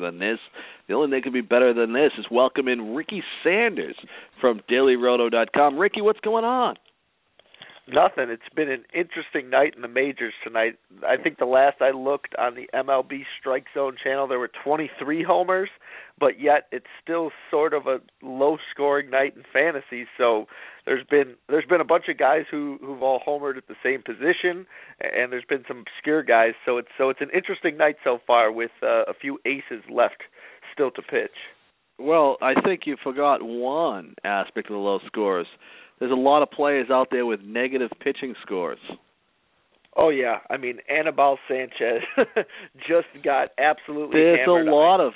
than this? The only thing that could be better than this is welcoming Ricky Sanders from DailyRoto.com. Ricky, what's going on? Nothing. It's been an interesting night in the majors tonight. I think the last I looked on the MLB Strike Zone channel, there were 23 homers, but yet it's still sort of a low-scoring night in fantasy. So there's been there's been a bunch of guys who who've all homered at the same position, and there's been some obscure guys. So it's so it's an interesting night so far with uh, a few aces left still to pitch. Well, I think you forgot one aspect of the low scores there's a lot of players out there with negative pitching scores. Oh yeah, I mean Anibal Sanchez just got absolutely. There's a lot of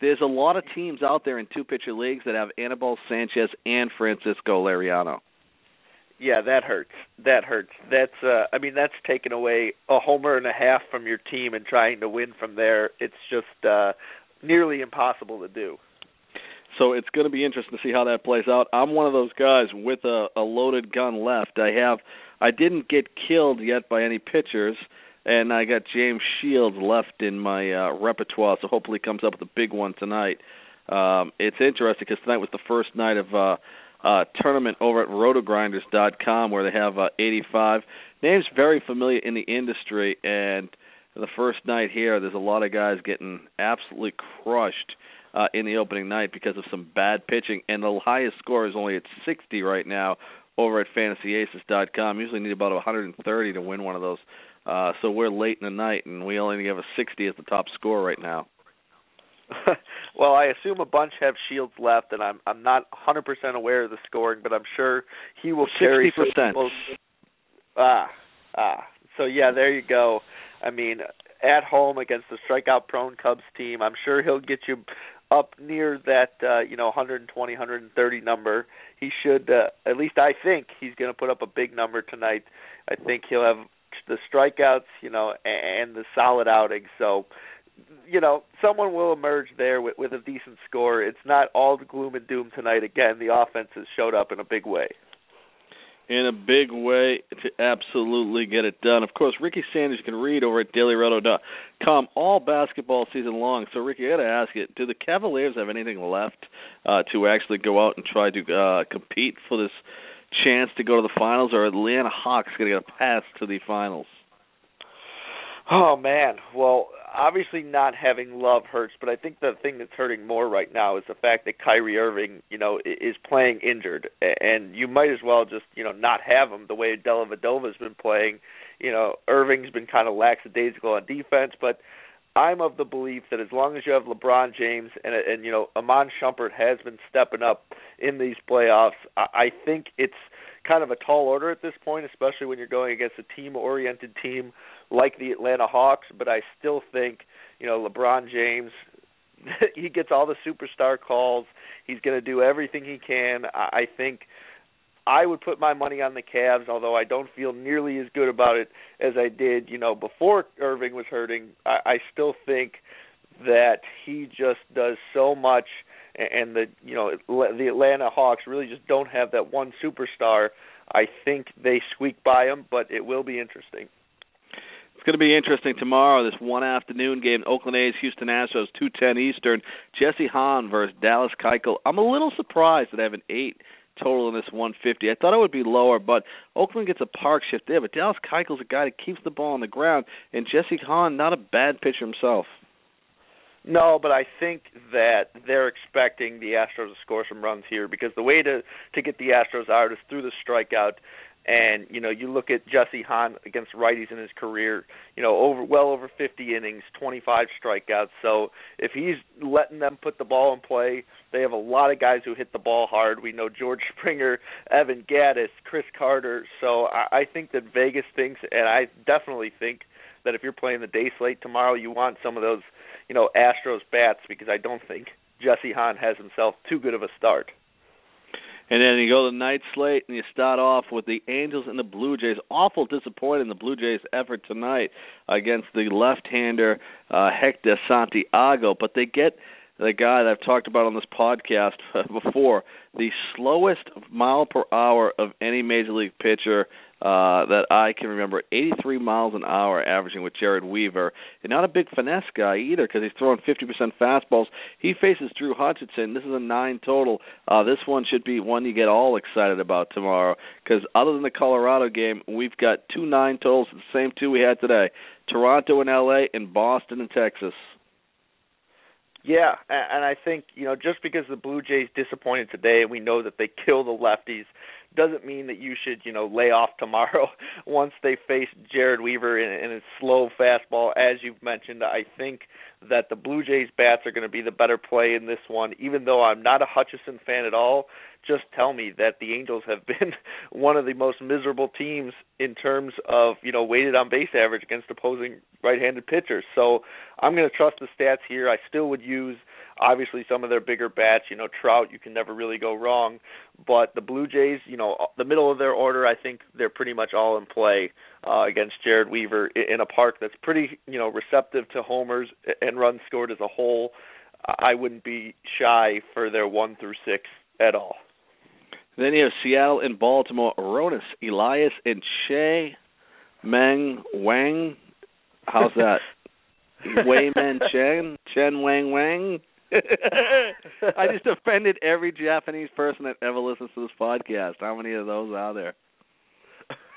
there's a lot of teams out there in two pitcher leagues that have Anibal Sanchez and Francisco Liriano. Yeah, that hurts. That hurts. That's uh I mean that's taking away a homer and a half from your team and trying to win from there. It's just uh nearly impossible to do. So it's going to be interesting to see how that plays out. I'm one of those guys with a, a loaded gun left. I have, I didn't get killed yet by any pitchers, and I got James Shields left in my uh, repertoire. So hopefully, he comes up with a big one tonight. Um, it's interesting because tonight was the first night of uh, uh, tournament over at Rotogrinders.com where they have uh, 85 names very familiar in the industry, and the first night here, there's a lot of guys getting absolutely crushed uh, in the opening night because of some bad pitching, and the highest score is only at 60 right now over at FantasyAces.com. Usually need about 130 to win one of those. Uh, so we're late in the night, and we only have a 60 as the top score right now. well, I assume a bunch have Shields left, and I'm I'm not 100% aware of the scoring, but I'm sure he will carry 60%. Ah, ah. So yeah, there you go. I mean, at home against the strikeout prone Cubs team, I'm sure he'll get you up near that uh, you know 120 130 number. He should uh, at least I think he's going to put up a big number tonight. I think he'll have the strikeouts, you know, and the solid outing. So, you know, someone will emerge there with, with a decent score. It's not all the gloom and doom tonight. Again, the offense has showed up in a big way in a big way to absolutely get it done. Of course, Ricky Sanders can read over at DailyRoto.com all basketball season long. So, Ricky, I got to ask you: Do the Cavaliers have anything left uh, to actually go out and try to uh, compete for this chance to go to the finals, or Atlanta Hawks going to get a pass to the finals? Oh man, well, obviously not having Love hurts, but I think the thing that's hurting more right now is the fact that Kyrie Irving, you know, is playing injured, and you might as well just, you know, not have him the way Dellavedova's been playing. You know, Irving's been kind of lackadaisical on defense, but I'm of the belief that as long as you have LeBron James and and you know Iman Shumpert has been stepping up in these playoffs, I, I think it's kind of a tall order at this point, especially when you're going against a team-oriented team like the Atlanta Hawks. But I still think you know LeBron James. he gets all the superstar calls. He's going to do everything he can. I, I think I would put my money on the Cavs, although I don't feel nearly as good about it as I did, you know, before Irving was hurting. I, I still think that he just does so much, and the you know the Atlanta Hawks really just don't have that one superstar. I think they squeak by him, but it will be interesting. It's going to be interesting tomorrow. This one afternoon game, Oakland A's, Houston Astros, two ten Eastern. Jesse Hahn versus Dallas Keuchel. I'm a little surprised that they have an eight total in this 150. I thought it would be lower, but Oakland gets a park shift there. But Dallas Keuchel's a guy that keeps the ball on the ground, and Jesse Hahn, not a bad pitcher himself. No, but I think that they're expecting the Astros to score some runs here because the way to to get the Astros out is through the strikeout. And you know, you look at Jesse Hahn against righties in his career. You know, over well over 50 innings, 25 strikeouts. So if he's letting them put the ball in play, they have a lot of guys who hit the ball hard. We know George Springer, Evan Gattis, Chris Carter. So I, I think that Vegas thinks, and I definitely think that if you're playing the day slate tomorrow, you want some of those, you know, Astros bats because I don't think Jesse Hahn has himself too good of a start. And then you go to the night slate and you start off with the Angels and the Blue Jays. Awful disappointing in the Blue Jays' effort tonight against the left-hander uh, Hector Santiago, but they get the guy that I've talked about on this podcast before, the slowest mile per hour of any major league pitcher uh, that I can remember. 83 miles an hour averaging with Jered Weaver, and not a big finesse guy either because he's throwing 50% fastballs. He faces Drew Hutchison. This is a nine total. Uh, this one should be one you get all excited about tomorrow because other than the Colorado game, we've got two nine totals, the same two we had today: Toronto and LA, and Boston and Texas. Yeah, and I think you know just because the Blue Jays disappointed today, we know that they kill the lefties, doesn't mean that you should you know lay off tomorrow once they face Jered Weaver in, in a slow fastball. As you've mentioned, I think that the Blue Jays bats are going to be the better play in this one. Even though I'm not a Hutchison fan at all, just tell me that the Angels have been one of the most miserable teams in terms of you know weighted on base average against opposing right-handed pitchers. So I'm going to trust the stats here. I still would use obviously some of their bigger bats. You know Trout, you can never really go wrong. But the Blue Jays, you know, the middle of their order, I think they're pretty much all in play uh, against Jered Weaver in a park that's pretty you know receptive to homers and runs scored as a whole. I wouldn't be shy for their one through six at all. Then you have Seattle and Baltimore. Roenis, Elias, and Shea Meng Wang. How's that? Wei Men Chen? Chen Wang Wang? I just offended every Japanese person that ever listens to this podcast. How many of those are there?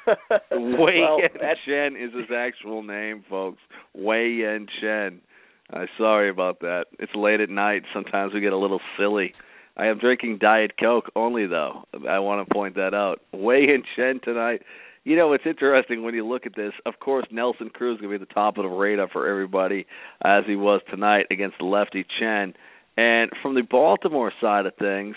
Wei well, Yan Chen is his actual name, folks. Wei Yan Chen. Uh, sorry about that. It's late at night. Sometimes we get a little silly. I am drinking Diet Coke only, though. I want to point that out. Wei and Chen tonight. You know, it's interesting when you look at this. Of course, Nelson Cruz going to be the top of the radar for everybody, as he was tonight against lefty Chen. And from the Baltimore side of things,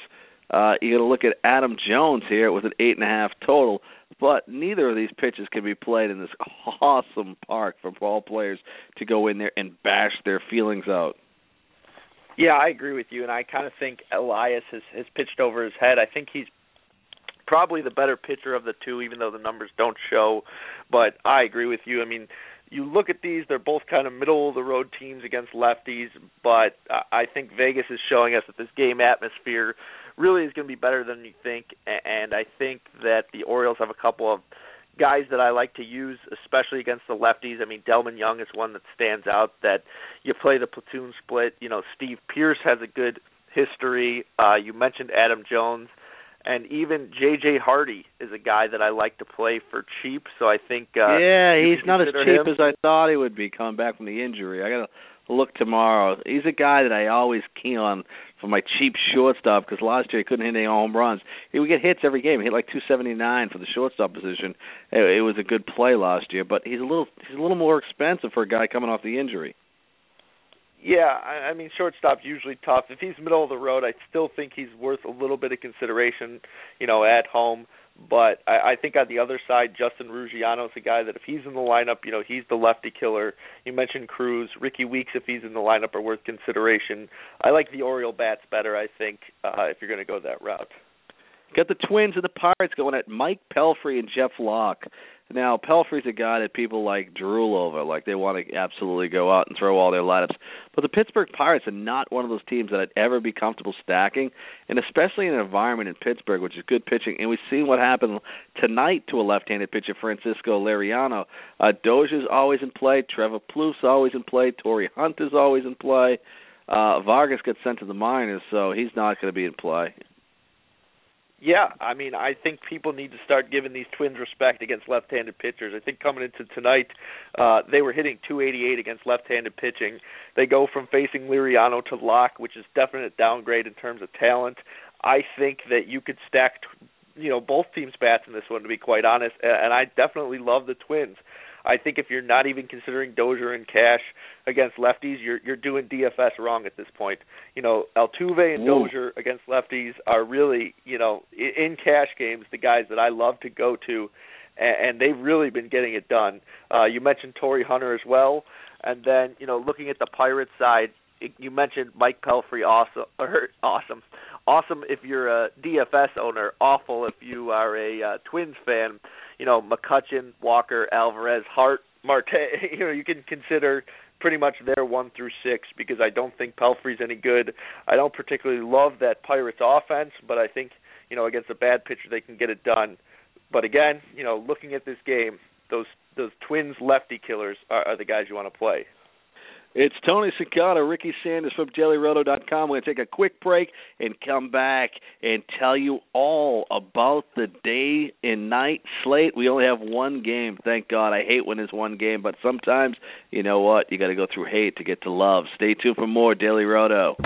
uh, you got to look at Adam Jones here with an eight and a half total. But neither of these pitches can be played in this awesome park for ball players to go in there and bash their feelings out. Yeah, I agree with you, and I kind of think Elias has has pitched over his head. I think he's probably the better pitcher of the two, even though the numbers don't show. But I agree with you. I mean, you look at these; they're both kind of middle of the road teams against lefties. But I think Vegas is showing us that this game atmosphere really is going to be better than you think, and I think that the Orioles have a couple of guys that I like to use, especially against the lefties. I mean, Delmon Young is one that stands out. That you play the platoon split. You know, Steve Pearce has a good history. Uh, you mentioned Adam Jones, and even J.J. Hardy is a guy that I like to play for cheap. So I think uh, yeah, he's not as cheap him. as I thought he would be coming back from the injury. I got to look tomorrow. He's a guy that I always key on for my cheap shortstop because last year he couldn't hit any home runs. He would get hits every game. He hit like 279 for the shortstop position. It, it was a good play last year, but he's a little he's a little more expensive for a guy coming off the injury. Yeah, I, I mean shortstop's usually tough. If he's middle of the road, I still think he's worth a little bit of consideration, you know, at home. But I, I think on the other side, Justin Ruggiano is a guy that if he's in the lineup, you know, he's the lefty killer. You mentioned Cruz, Rickie Weeks, if he's in the lineup, are worth consideration. I like the Oriole bats better, I think, uh, if you're going to go that route. Got the Twins and the Pirates going at Mike Pelfrey and Jeff Locke. Now, Pelfrey's a guy that people like drool over, like they want to absolutely go out and throw all their lineups. But the Pittsburgh Pirates are not one of those teams that I'd ever be comfortable stacking, and especially in an environment in Pittsburgh, which is good pitching. And we've seen what happened tonight to a left-handed pitcher, Francisco Liriano. Uh, Dozier's always in play. Trevor Plouffe always in play. Torii Hunter's always in play. Uh, Vargas gets sent to the minors, so he's not going to be in play. Yeah, I mean, I think people need to start giving these Twins respect against left-handed pitchers. I think coming into tonight, uh, they were hitting 288 against left-handed pitching. They go from facing Liriano to Locke, which is definite downgrade in terms of talent. I think that you could stack, you know, both teams' bats in this one. To be quite honest, and I definitely love the Twins. I think if you're not even considering Dozier and Cash against lefties, you're you're doing DFS wrong at this point. You know, Altuve and Ooh. Dozier against lefties are really, you know, in cash games the guys that I love to go to, and they've really been getting it done. Uh, you mentioned Torii Hunter as well, and then you know, looking at the Pirates side, you mentioned Mike Pelfrey, awesome, or awesome, awesome if you're a DFS owner, awful if you are a uh, Twins fan you know, McCutchen, Walker, Alvarez, Hart, Marte. You know, you can consider pretty much their one through six because I don't think Pelfrey's any good. I don't particularly love that Pirates offense, but I think you know against a bad pitcher they can get it done. But again, you know, looking at this game, those those Twins lefty killers are, are the guys you want to play. It's Tony Cincotta, Ricky Sanders from DailyRoto.com. We're going to take a quick break and come back and tell you all about the day and night slate. We only have one game, thank God. I hate when there's one game, but sometimes, you know what? You got to go through hate to get to love. Stay tuned for more Daily Roto.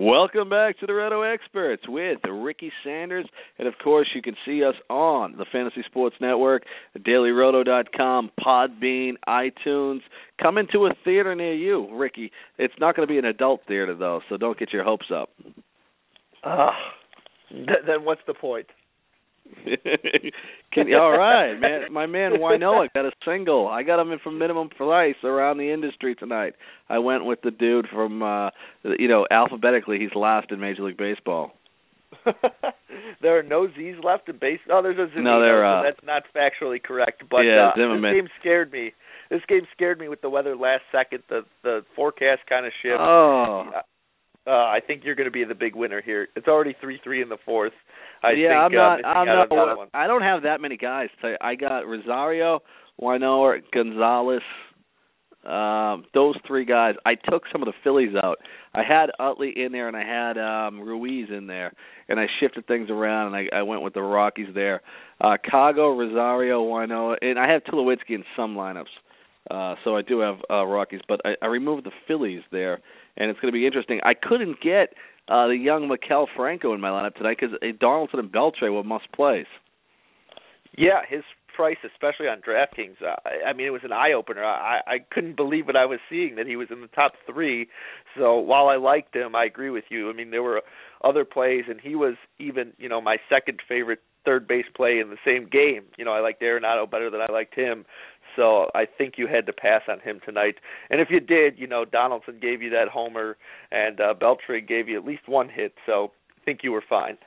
Welcome back to the Roto Experts with Ricky Sanders. And of course, you can see us on the Fantasy Sports Network, dailyroto.com, Podbean, iTunes. Come into a theater near you, Ricky. It's not going to be an adult theater, though, so don't get your hopes up. Uh, th- then what's the point? Can, all right, man. My man Ynoa got a single. I got him in for minimum price around the industry tonight. I went with the dude from, uh you know, alphabetically. He's last in Major League Baseball. there are no Z's left in base. Oh, there's a Z. No, there. Uh, so that's not factually correct. But yeah, uh, Zimmerman. this game scared me. This game scared me with the weather last second. The the forecast kind of shift. Oh. Uh, I think you're going to be the big winner here. It's already three three in the fourth. I yeah, think, I'm not. Uh, I'm not. I don't have that many guys. To, I got Rosario, Ynoa, Gonzalez. Um, those three guys. I took some of the Phillies out. I had Utley in there, and I had um, Ruiz in there, and I shifted things around, and I, I went with the Rockies there. Uh, Kago, Rosario, Ynoa, and I have Tulowitzki in some lineups. Uh, so I do have uh, Rockies, but I, I removed the Phillies there, and it's going to be interesting. I couldn't get uh, the young Maikel Franco in my lineup tonight because uh, Donaldson and Beltre were must plays. Yeah, his price, especially on DraftKings, uh, I mean, it was an eye opener. I, I couldn't believe what I was seeing that he was in the top three. So while I liked him, I agree with you. I mean, there were other plays, and he was even, you know, my second favorite third base play in the same game. You know, I liked Arenado better than I liked him. So I think you had to pass on him tonight. And if you did, you know, Donaldson gave you that homer, and uh, Beltre gave you at least one hit. So I think you were fine.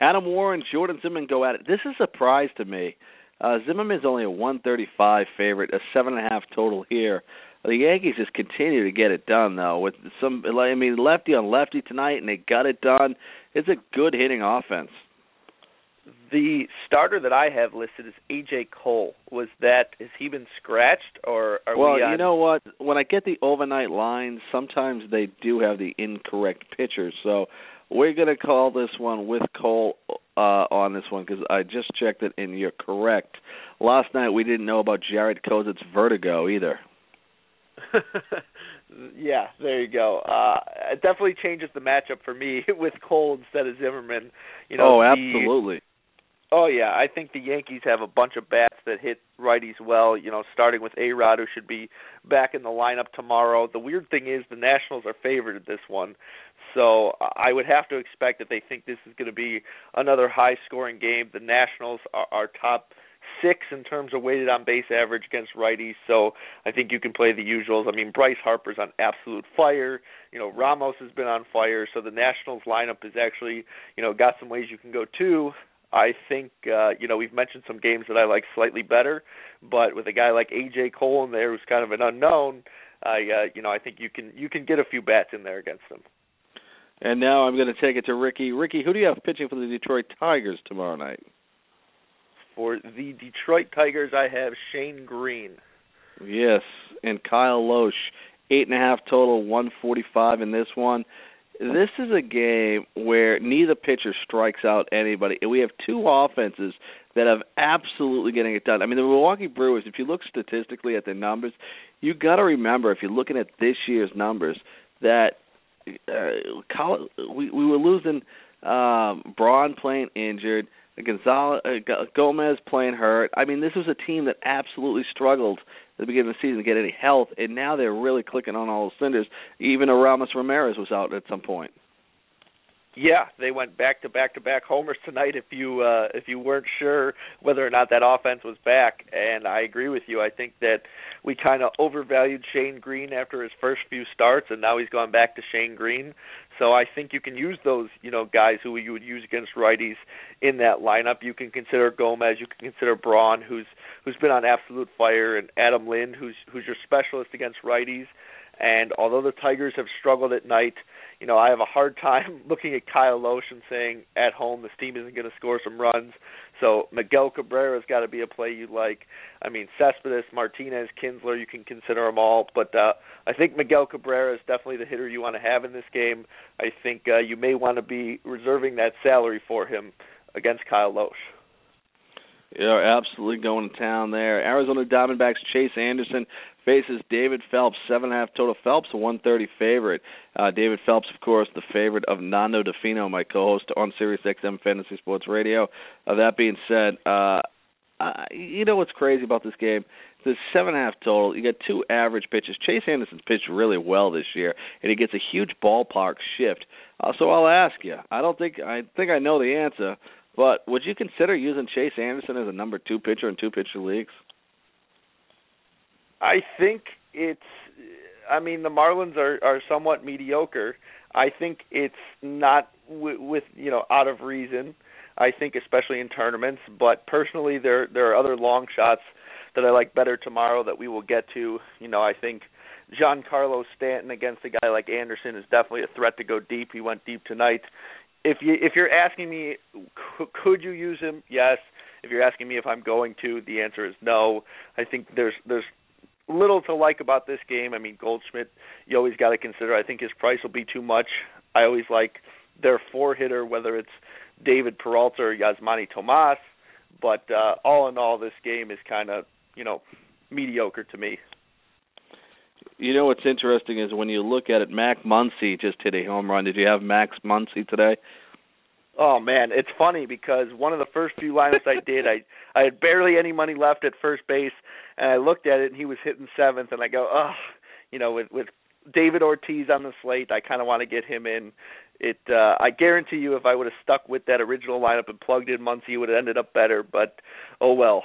Adam Warren, Jordan Zimmermann go at it. This is a surprise to me. Uh, Zimmermann's only a 135 favorite, a seven and a half total here. The Yankees just continue to get it done though. With some, I mean, lefty on lefty tonight, and they got it done. It's a good hitting offense. The starter that I have listed is AJ Cole. Was that has he been scratched or are well, we? Well, you know what? When I get the overnight lines, sometimes they do have the incorrect pitchers. So we're going to call this one with Cole uh, on this one because I just checked it and you're correct. Last night we didn't know about Jared Kozich's vertigo either. yeah, there you go. Uh it definitely changes the matchup for me with Cole instead of Zimmermann. You know, oh, the, absolutely. Oh yeah, I think the Yankees have a bunch of bats that hit righties well. You know, starting with A Rod, who should be back in the lineup tomorrow. The weird thing is the Nationals are favored at this one, so I would have to expect that they think this is going to be another high-scoring game. The Nationals are, are top six in terms of weighted on base average against righties, so I think you can play the usuals. I mean, Bryce Harper's on absolute fire. You know, Ramos has been on fire, so the Nationals lineup is actually, you know, got some ways you can go too. I think uh, you know we've mentioned some games that I like slightly better, but with a guy like AJ Cole in there who's kind of an unknown, I uh, you know I think you can you can get a few bats in there against them. And now I'm going to take it to Ricky. Ricky, who do you have pitching for the Detroit Tigers tomorrow night? For the Detroit Tigers, I have Shane Greene. Yes, and Kyle Lohse. eight and a half total, 145 in this one this is a game where neither pitcher strikes out anybody. and We have two offenses that have absolutely getting it done. I mean, the Milwaukee Brewers, if you look statistically at the numbers, you got to remember if you're looking at this year's numbers that uh, we we were losing um, Braun playing injured, Gonzalez, uh, Gomez playing hurt. I mean, this was a team that absolutely struggled the beginning of the season to get any health, and now they're really clicking on all the cinders. Even Aramis Ramirez was out at some point. Yeah, they went back to back to back homers tonight. If you uh, if you weren't sure whether or not that offense was back, and I agree with you. I think that we kind of overvalued Shane Greene after his first few starts, and now he's gone back to Shane Greene. So I think you can use those, you know, guys who you would use against righties in that lineup. You can consider Gomez, you can consider Braun, who's who's been on absolute fire, and Adam Lind, who's who's your specialist against righties. And although the Tigers have struggled at night, you know, I have a hard time looking at Kyle Lohse and saying at home this team isn't going to score some runs. So Miguel Cabrera's got to be a play you like. I mean, Cespedes, Martinez, Kinsler, you can consider them all, but uh, I think Miguel Cabrera is definitely the hitter you want to have in this game. I think uh, you may want to be reserving that salary for him against Kyle Lohse. You're absolutely going to town there. Arizona Diamondbacks Chase Anderson faces David Phelps, seven and a half total. Phelps, a 130 favorite. Uh, David Phelps, of course, the favorite of Nando Di Fino, my co-host on Sirius XM Fantasy Sports Radio. Uh, that being said, uh, uh, you know what's crazy about this game? The seven and a half total. You got two average pitches. Chase Anderson's pitched really well this year, and he gets a huge ballpark shift. Uh, so I'll ask you. I don't think I think I know the answer, but would you consider using Chase Anderson as a number two pitcher in two pitcher leagues? I think it's. I mean, the Marlins are are somewhat mediocre. I think it's not w- with you know out of reason. I think especially in tournaments, but personally, there there are other long shots that I like better tomorrow that we will get to. You know, I think Giancarlo Stanton against a guy like Anderson is definitely a threat to go deep. He went deep tonight. If you if you're asking me, could you use him? Yes. If you're asking me if I'm going to, the answer is no. I think there's there's little to like about this game. I mean, Goldschmidt, you always got to consider. I think his price will be too much. I always like their four hitter, whether it's David Peralta or Yasmany Tomas. But uh, all in all, this game is kind of you know mediocre to me. You know what's interesting is when you look at it, Max Muncy just hit a home run. Did you have Max Muncy today? Oh man, it's funny because one of the first few lineups I did, I I had barely any money left at first base, and I looked at it and he was hitting seventh, and I go, oh, you know, with with David Ortiz on the slate, I kind of want to get him in. It, uh, I guarantee you, if I would have stuck with that original lineup and plugged in Muncy, it would have ended up better. But oh well.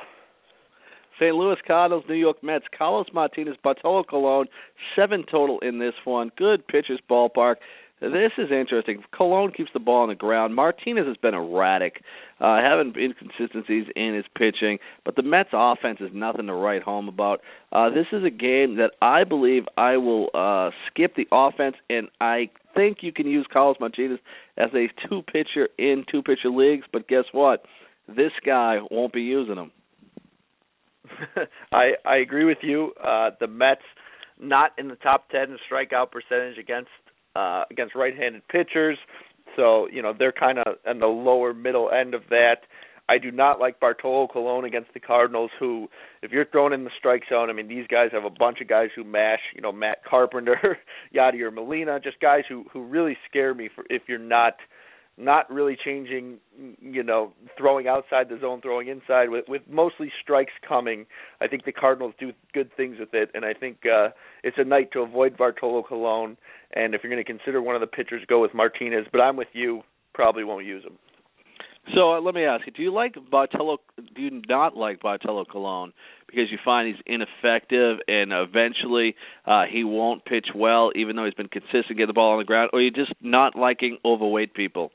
St. Louis Cardinals, New York Mets, Carlos Martinez, Bartolo Colon, seven total in this one. Good pitchers ballpark. This is interesting. Colon keeps the ball on the ground. Martinez has been erratic, uh, having inconsistencies in his pitching, but the Mets' offense is nothing to write home about. Uh, this is a game that I believe I will uh, skip the offense, and I think you can use Carlos Martinez as a two-pitcher in two-pitcher leagues. But guess what? This guy won't be using him. I I agree with you. Uh, the Mets not in the top ten in strikeout percentage against uh, against right-handed pitchers. So you know they're kind of in the lower middle end of that. I do not like Bartolo Colon against the Cardinals, who, if you're thrown in the strike zone, I mean, these guys have a bunch of guys who mash. You know, Matt Carpenter, Yadier Molina, just guys who who really scare me for if you're not not really changing, you know, throwing outside the zone, throwing inside with with mostly strikes coming. I think the Cardinals do good things with it, and I think uh, it's a night to avoid Bartolo Colon. And if you're going to consider one of the pitchers, go with Martinez. But I'm with you. Probably won't use him. So uh, let me ask you: Do you like Bartolo? Do you not like Bartolo Colon because you find he's ineffective and eventually uh, he won't pitch well, even though he's been consistent getting the ball on the ground, or you just not liking overweight people?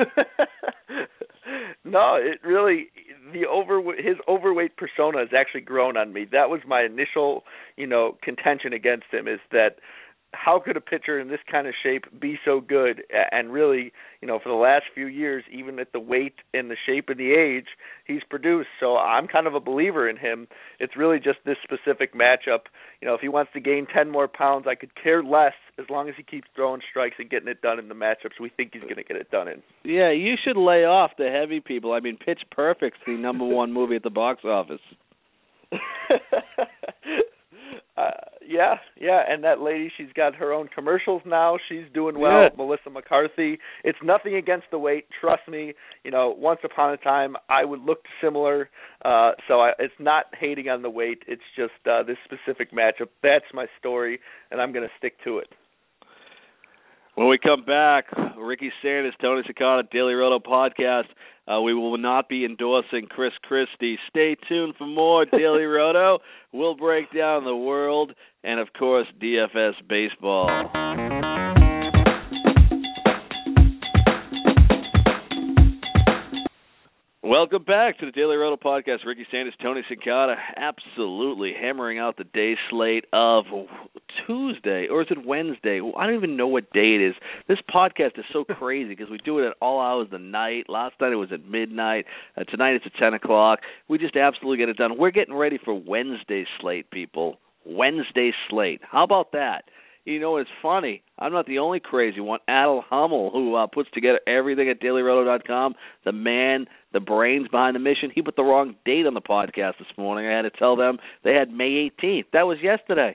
no, it really the over his overweight persona has actually grown on me. That was my initial, you know, contention against him is that how could a pitcher in this kind of shape be so good? And really, you know, for the last few years, even at the weight and the shape and the age, he's produced. So I'm kind of a believer in him. It's really just this specific matchup. You know, if he wants to gain 10 more pounds, I could care less as long as he keeps throwing strikes and getting it done in the matchups we think he's going to get it done in. Yeah, you should lay off the heavy people. I mean, Pitch Perfect's the number one movie at the box office. uh, yeah, yeah, and that lady, she's got her own commercials now. She's doing well. Melissa McCarthy. It's nothing against the weight. Trust me. You know, once upon a time, I would look similar. Uh, so I, it's not hating on the weight. It's just uh, this specific matchup. That's my story, and I'm going to stick to it. When we come back, Ricky Sanders, Tony Cincotta, Daily Roto podcast. Uh, we will not be endorsing Chris Christie. Stay tuned for more Daily Roto. We'll break down the world and, of course, DFS baseball. Welcome back to the Daily Roto Podcast. Ricky Sanders, Tony Cincotta, absolutely hammering out the day slate of Tuesday, or is it Wednesday? I don't even know what day it is. This podcast is so crazy because we do it at all hours of the night. Last night it was at midnight. Uh, tonight it's at 10 o'clock. We just absolutely get it done. We're getting ready for Wednesday slate, people. Wednesday slate. How about that? You know, it's funny. I'm not the only crazy one. Adel Hummel, who uh, puts together everything at DailyRoto.com, the man, the brains behind the mission, he put the wrong date on the podcast this morning. I had to tell them they had May 18th. That was yesterday.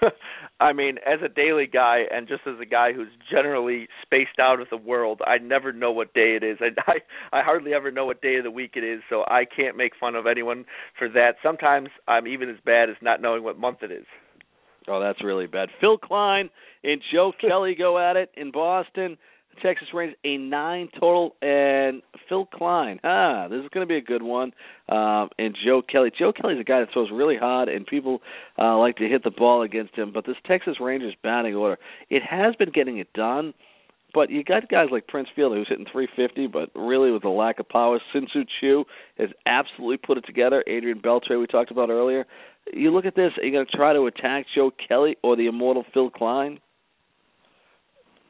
I mean, as a daily guy and just as a guy who's generally spaced out of the world, I never know what day it is. I I, I hardly ever know what day of the week it is, so I can't make fun of anyone for that. Sometimes I'm even as bad as not knowing what month it is. Oh, that's really bad. Phil Klein and Joe Kelly go at it in Boston. Texas Rangers a nine total, and Phil Klein. Ah, this is going to be a good one. Um, and Joe Kelly. Joe Kelly's a guy that throws really hard, and people uh, like to hit the ball against him. But this Texas Rangers batting order, it has been getting it done. But you got guys like Prince Fielder who's hitting 350, but really with a lack of power. Shin-Soo Choo has absolutely put it together. Adrian Beltre, we talked about earlier you look at this, are you going to try to attack Joe Kelly or the immortal Phil Klein?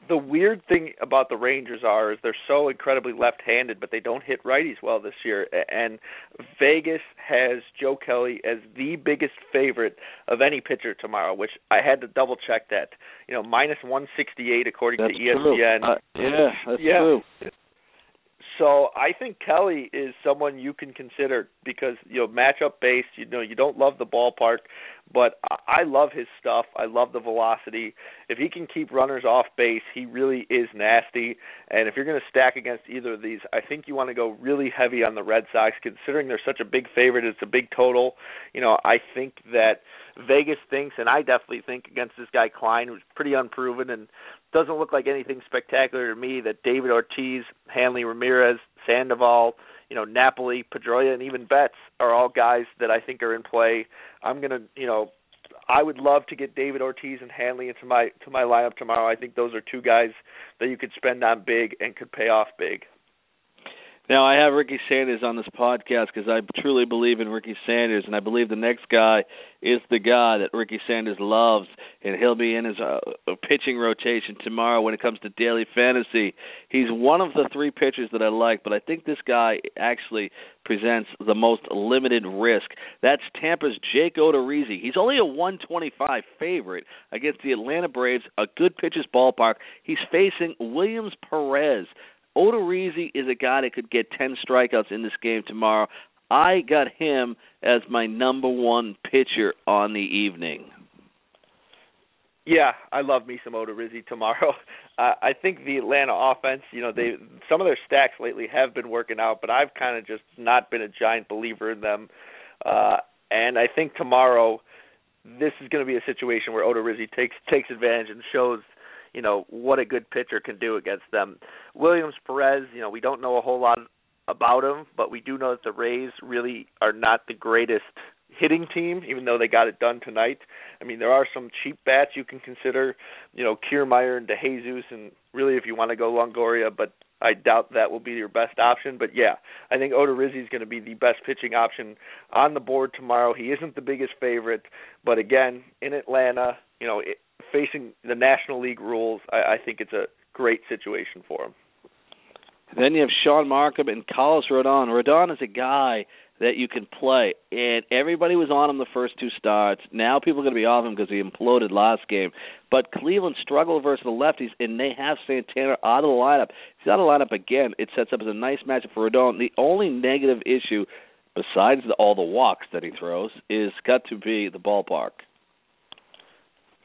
The weird thing about the Rangers are is they're so incredibly left-handed, but they don't hit righties well this year. And Vegas has Joe Kelly as the biggest favorite of any pitcher tomorrow, which I had to double check that. You know, minus 168 according that's to ESPN. Uh, yeah, that's yeah. true. So I think Kelly is someone you can consider because you know matchup based. You know you don't love the ballpark, but I love his stuff. I love the velocity. If he can keep runners off base, he really is nasty. And if you're going to stack against either of these, I think you want to go really heavy on the Red Sox, considering they're such a big favorite. It's a big total. You know I think that Vegas thinks, and I definitely think against this guy Klein, who's pretty unproven and doesn't look like anything spectacular to me. That David Ortiz, Hanley Ramirez, Sandoval, you know Napoli, Pedroia, and even Betts are all guys that I think are in play. I'm gonna, you know, I would love to get David Ortiz and Hanley into my to my lineup tomorrow. I think those are two guys that you could spend on big and could pay off big. Now I have Ricky Sanders on this podcast because I truly believe in Ricky Sanders, and I believe the next guy is the guy that Ricky Sanders loves, and he'll be in his uh, pitching rotation tomorrow when it comes to daily fantasy. He's one of the three pitchers that I like, but I think this guy actually presents the most limited risk. That's Tampa's Jake Odorizzi. He's only a 125 favorite against the Atlanta Braves, a good pitcher's ballpark. He's facing Williams Perez. Odorizzi is a guy that could get 10 strikeouts in this game tomorrow. I got him as my number one pitcher on the evening. Yeah, I love me some Odorizzi tomorrow. Uh, I think the Atlanta offense, you know, they some of their stacks lately have been working out, but I've kind of just not been a giant believer in them. Uh, and I think tomorrow this is going to be a situation where Odorizzi takes takes advantage and shows you know what a good pitcher can do against them. Williams Perez, you know, we don't know a whole lot about him, but we do know that the Rays really are not the greatest hitting team, even though they got it done tonight. I mean, there are some cheap bats you can consider, you know, Kiermaier and DeJesus, and really if you want to go Longoria, but I doubt that will be your best option. But yeah, I think Odorizzi is going to be the best pitching option on the board tomorrow. He isn't the biggest favorite, but again, in Atlanta, you know, it, facing the National League rules, I, I think it's a great situation for him. Then you have Shaun Marcum and Carlos Rodon. Rodon is a guy that you can play, and everybody was on him the first two starts. Now people are going to be off him because he imploded last game. But Cleveland struggled versus the lefties, and they have Santana out of the lineup. He's out of the lineup again, it sets up as a nice matchup for Rodon. The only negative issue, besides the, all the walks that he throws, is got to be the ballpark.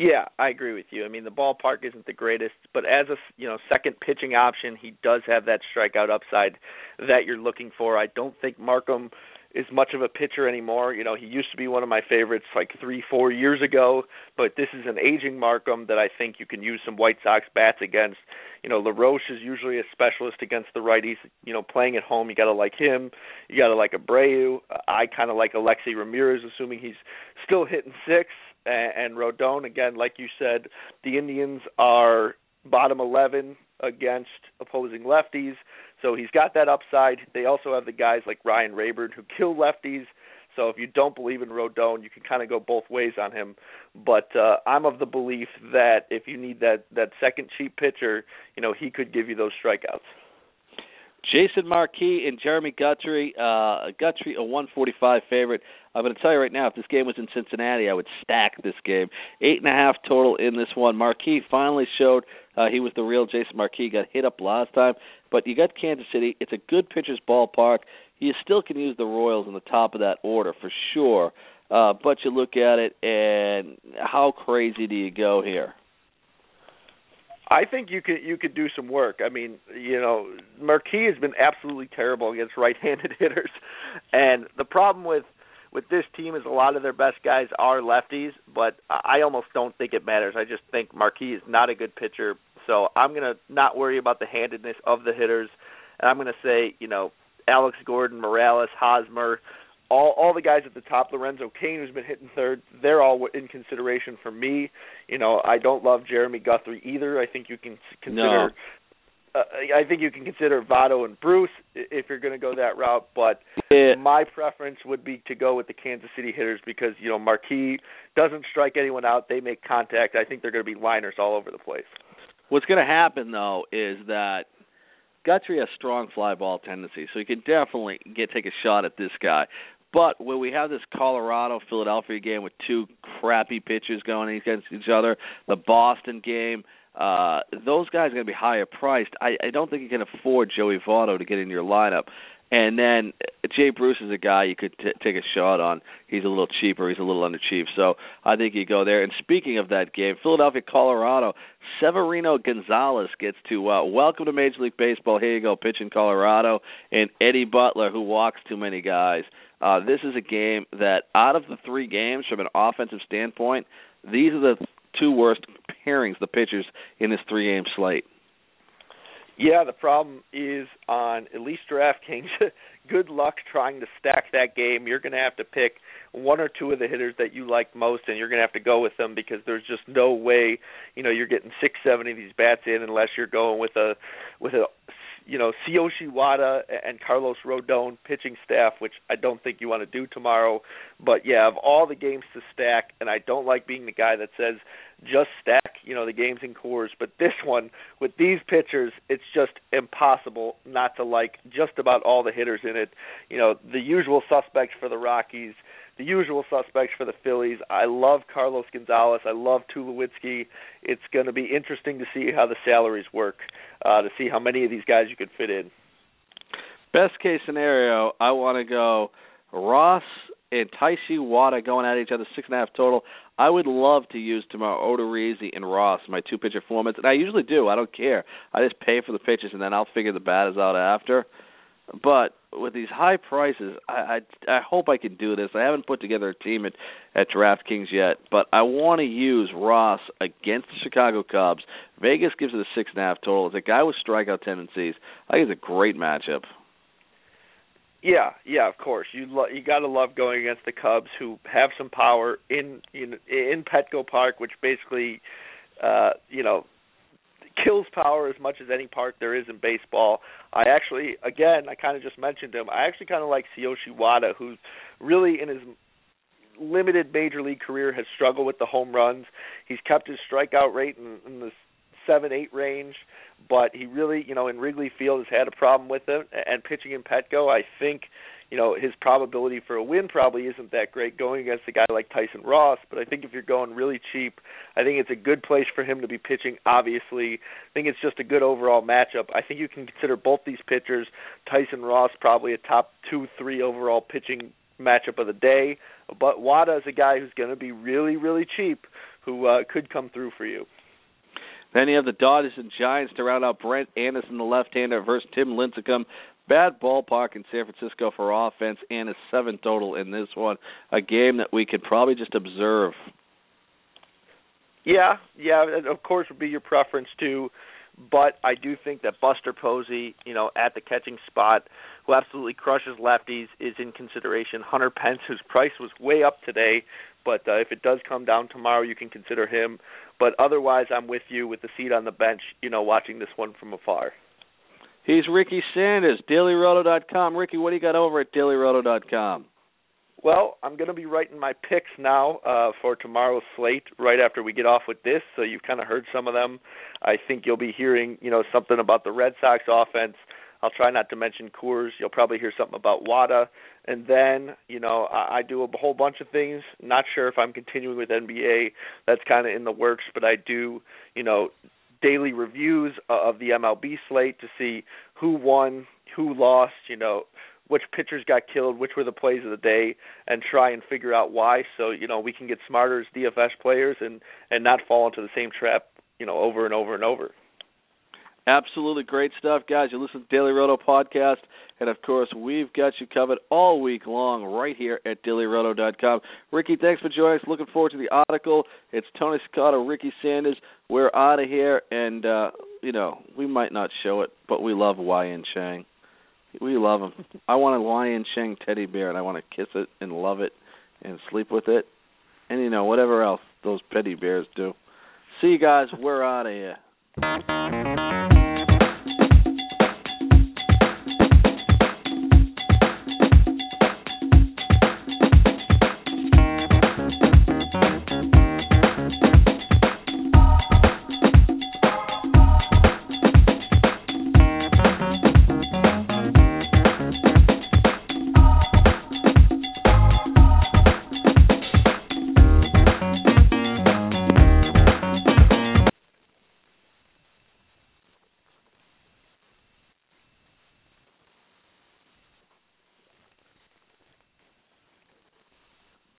Yeah, I agree with you. I mean, the ballpark isn't the greatest, but as a you know second pitching option, he does have that strikeout upside that you're looking for. I don't think Marcum is much of a pitcher anymore. You know, he used to be one of my favorites like three, four years ago, but this is an aging Marcum that I think you can use some White Sox bats against. You know, LaRoche is usually a specialist against the righties. You know, playing at home, you got to like him. You got to like Abreu. I kind of like Alexi Ramirez, assuming he's still hitting six. And, and Rodon, again, like you said, the Indians are bottom 11 against opposing lefties. So he's got that upside. They also have the guys like Ryan Raburn who kill lefties. So if you don't believe in Rodon, you can kind of go both ways on him. But uh, I'm of the belief that if you need that that second cheap pitcher, you know he could give you those strikeouts. Jason Marquis and Jeremy Guthrie. Uh, Guthrie, a 145 favorite. I'm going to tell you right now, if this game was in Cincinnati, I would stack this game. Eight and a half total in this one. Marquis finally showed uh, he was the real Jason Marquis. Got hit up last time, but you got Kansas City. It's a good pitcher's ballpark. You still can use the Royals in the top of that order for sure. Uh, but you look at it, and how crazy do you go here? I think you could you could do some work. I mean, you know, Marquis has been absolutely terrible against right-handed hitters, and the problem with with this team is a lot of their best guys are lefties, but I almost don't think it matters. I just think Marquis is not a good pitcher, so I'm going to not worry about the handedness of the hitters, and I'm going to say, you know, Alex Gordon, Morales, Hosmer, all all the guys at the top, Lorenzo Cain, who's been hitting third, they're all in consideration for me. You know, I don't love Jeremy Guthrie either. I think you can consider. No. Uh, I think you can consider Votto and Bruce if you're going to go that route, but yeah. my preference would be to go with the Kansas City hitters because you know Marquis doesn't strike anyone out; they make contact. I think they're going to be liners all over the place. What's going to happen though is that Guthrie has strong fly ball tendencies, so you can definitely get take a shot at this guy. But when we have this Colorado Philadelphia game with two crappy pitchers going against each other, the Boston game, uh, those guys are going to be higher priced. I, I don't think you can afford Joey Votto to get in your lineup. And then Jay Bruce is a guy you could t- take a shot on. He's a little cheaper. He's a little under cheap. So I think you go there. And speaking of that game, Philadelphia, Colorado, Severino Gonzalez gets to uh, welcome to Major League Baseball. Here you go, pitching Colorado, and Eddie Butler, who walks too many guys. Uh, this is a game that, out of the three games, from an offensive standpoint, these are the two worst pairings, the pitchers in this three-game slate. Yeah, the problem is on at least DraftKings. good luck trying to stack that game. You're going to have to pick one or two of the hitters that you like most, and you're going to have to go with them because there's just no way, you know, you're getting six, seven of these bats in unless you're going with a with a you know, Tsuyoshi Wada and Carlos Rodon pitching staff, which I don't think you want to do tomorrow. But yeah, of all the games to stack, and I don't like being the guy that says just stack, you know, the games in Coors, But this one, with these pitchers, it's just impossible not to like just about all the hitters in it. You know, the usual suspects for the Rockies the usual suspects for the Phillies. I love Carlos Gonzalez. I love Tulowitzki. It's going to be interesting to see how the salaries work, uh, to see how many of these guys you could fit in. Best case scenario, I want to go Ross and Taijuan Walker going at each other, six and a half total. I would love to use tomorrow Odorizzi and Ross, my two pitcher formats, and I usually do. I don't care. I just pay for the pitches and then I'll figure the batters out after. But with these high prices, I, I I hope I can do this. I haven't put together a team at at DraftKings yet, but I want to use Ross against the Chicago Cubs. Vegas gives it a six and a half total. It's a guy with strikeout tendencies. I think it's a great matchup. Yeah, yeah, of course. You lo- you got to love going against the Cubs, who have some power in in in Petco Park, which basically, uh, you know, kills power as much as any park there is in baseball. I actually, again, I kind of just mentioned him. I actually kind of like Tsuyoshi Wada, who's really in his limited major league career has struggled with the home runs. He's kept his strikeout rate in, in the seven eight range, but he really, you know, in Wrigley Field has had a problem with it. And pitching in Petco, I think you know his probability for a win probably isn't that great going against a guy like Tyson Ross. But I think if you're going really cheap, I think it's a good place for him to be pitching. Obviously, I think it's just a good overall matchup. I think you can consider both these pitchers, Tyson Ross probably a top two, three overall pitching matchup of the day. But Wada is a guy who's going to be really, really cheap, who uh, could come through for you. Then you have the Dodgers and Giants to round out Brett Anderson, the left-hander, versus Tim Lincecum, bad ballpark in San Francisco for offense and a seven total in this one. A game that we could probably just observe. Yeah, yeah, of course would be your preference too. But I do think that Buster Posey, you know, at the catching spot, who absolutely crushes lefties, is in consideration. Hunter Pence, whose price was way up today, but uh, if it does come down tomorrow, you can consider him. But otherwise, I'm with you with the seat on the bench, you know, watching this one from afar. He's Ricky Sanders, DailyRoto.com. Ricky, what do you got over at DailyRoto.com? Well, I'm going to be writing my picks now uh, for tomorrow's slate right after we get off with this. So you've kind of heard some of them. I think you'll be hearing, you know, something about the Red Sox offense. I'll try not to mention Coors. You'll probably hear something about Wada, and then you know I, I do a whole bunch of things. Not sure if I'm continuing with NBA. That's kind of in the works, but I do you know daily reviews of the MLB slate to see who won, who lost. You know which pitchers got killed, which were the plays of the day, and try and figure out why. So you know we can get smarter as DFS players and and not fall into the same trap you know over and over and over. Absolutely great stuff, guys. You listen to Daily Roto podcast, and of course, we've got you covered all week long right here at DailyRoto.com. Ricky, thanks for joining us. Looking forward to the article. It's Tony Cincotta, Ricky Sanders. We're out of here, and uh, you know we might not show it, but we love Wei-Yin Chen. We love him. I want a Wei-Yin Chen teddy bear, and I want to kiss it and love it and sleep with it, and you know whatever else those teddy bears do. See you guys. We're out of here.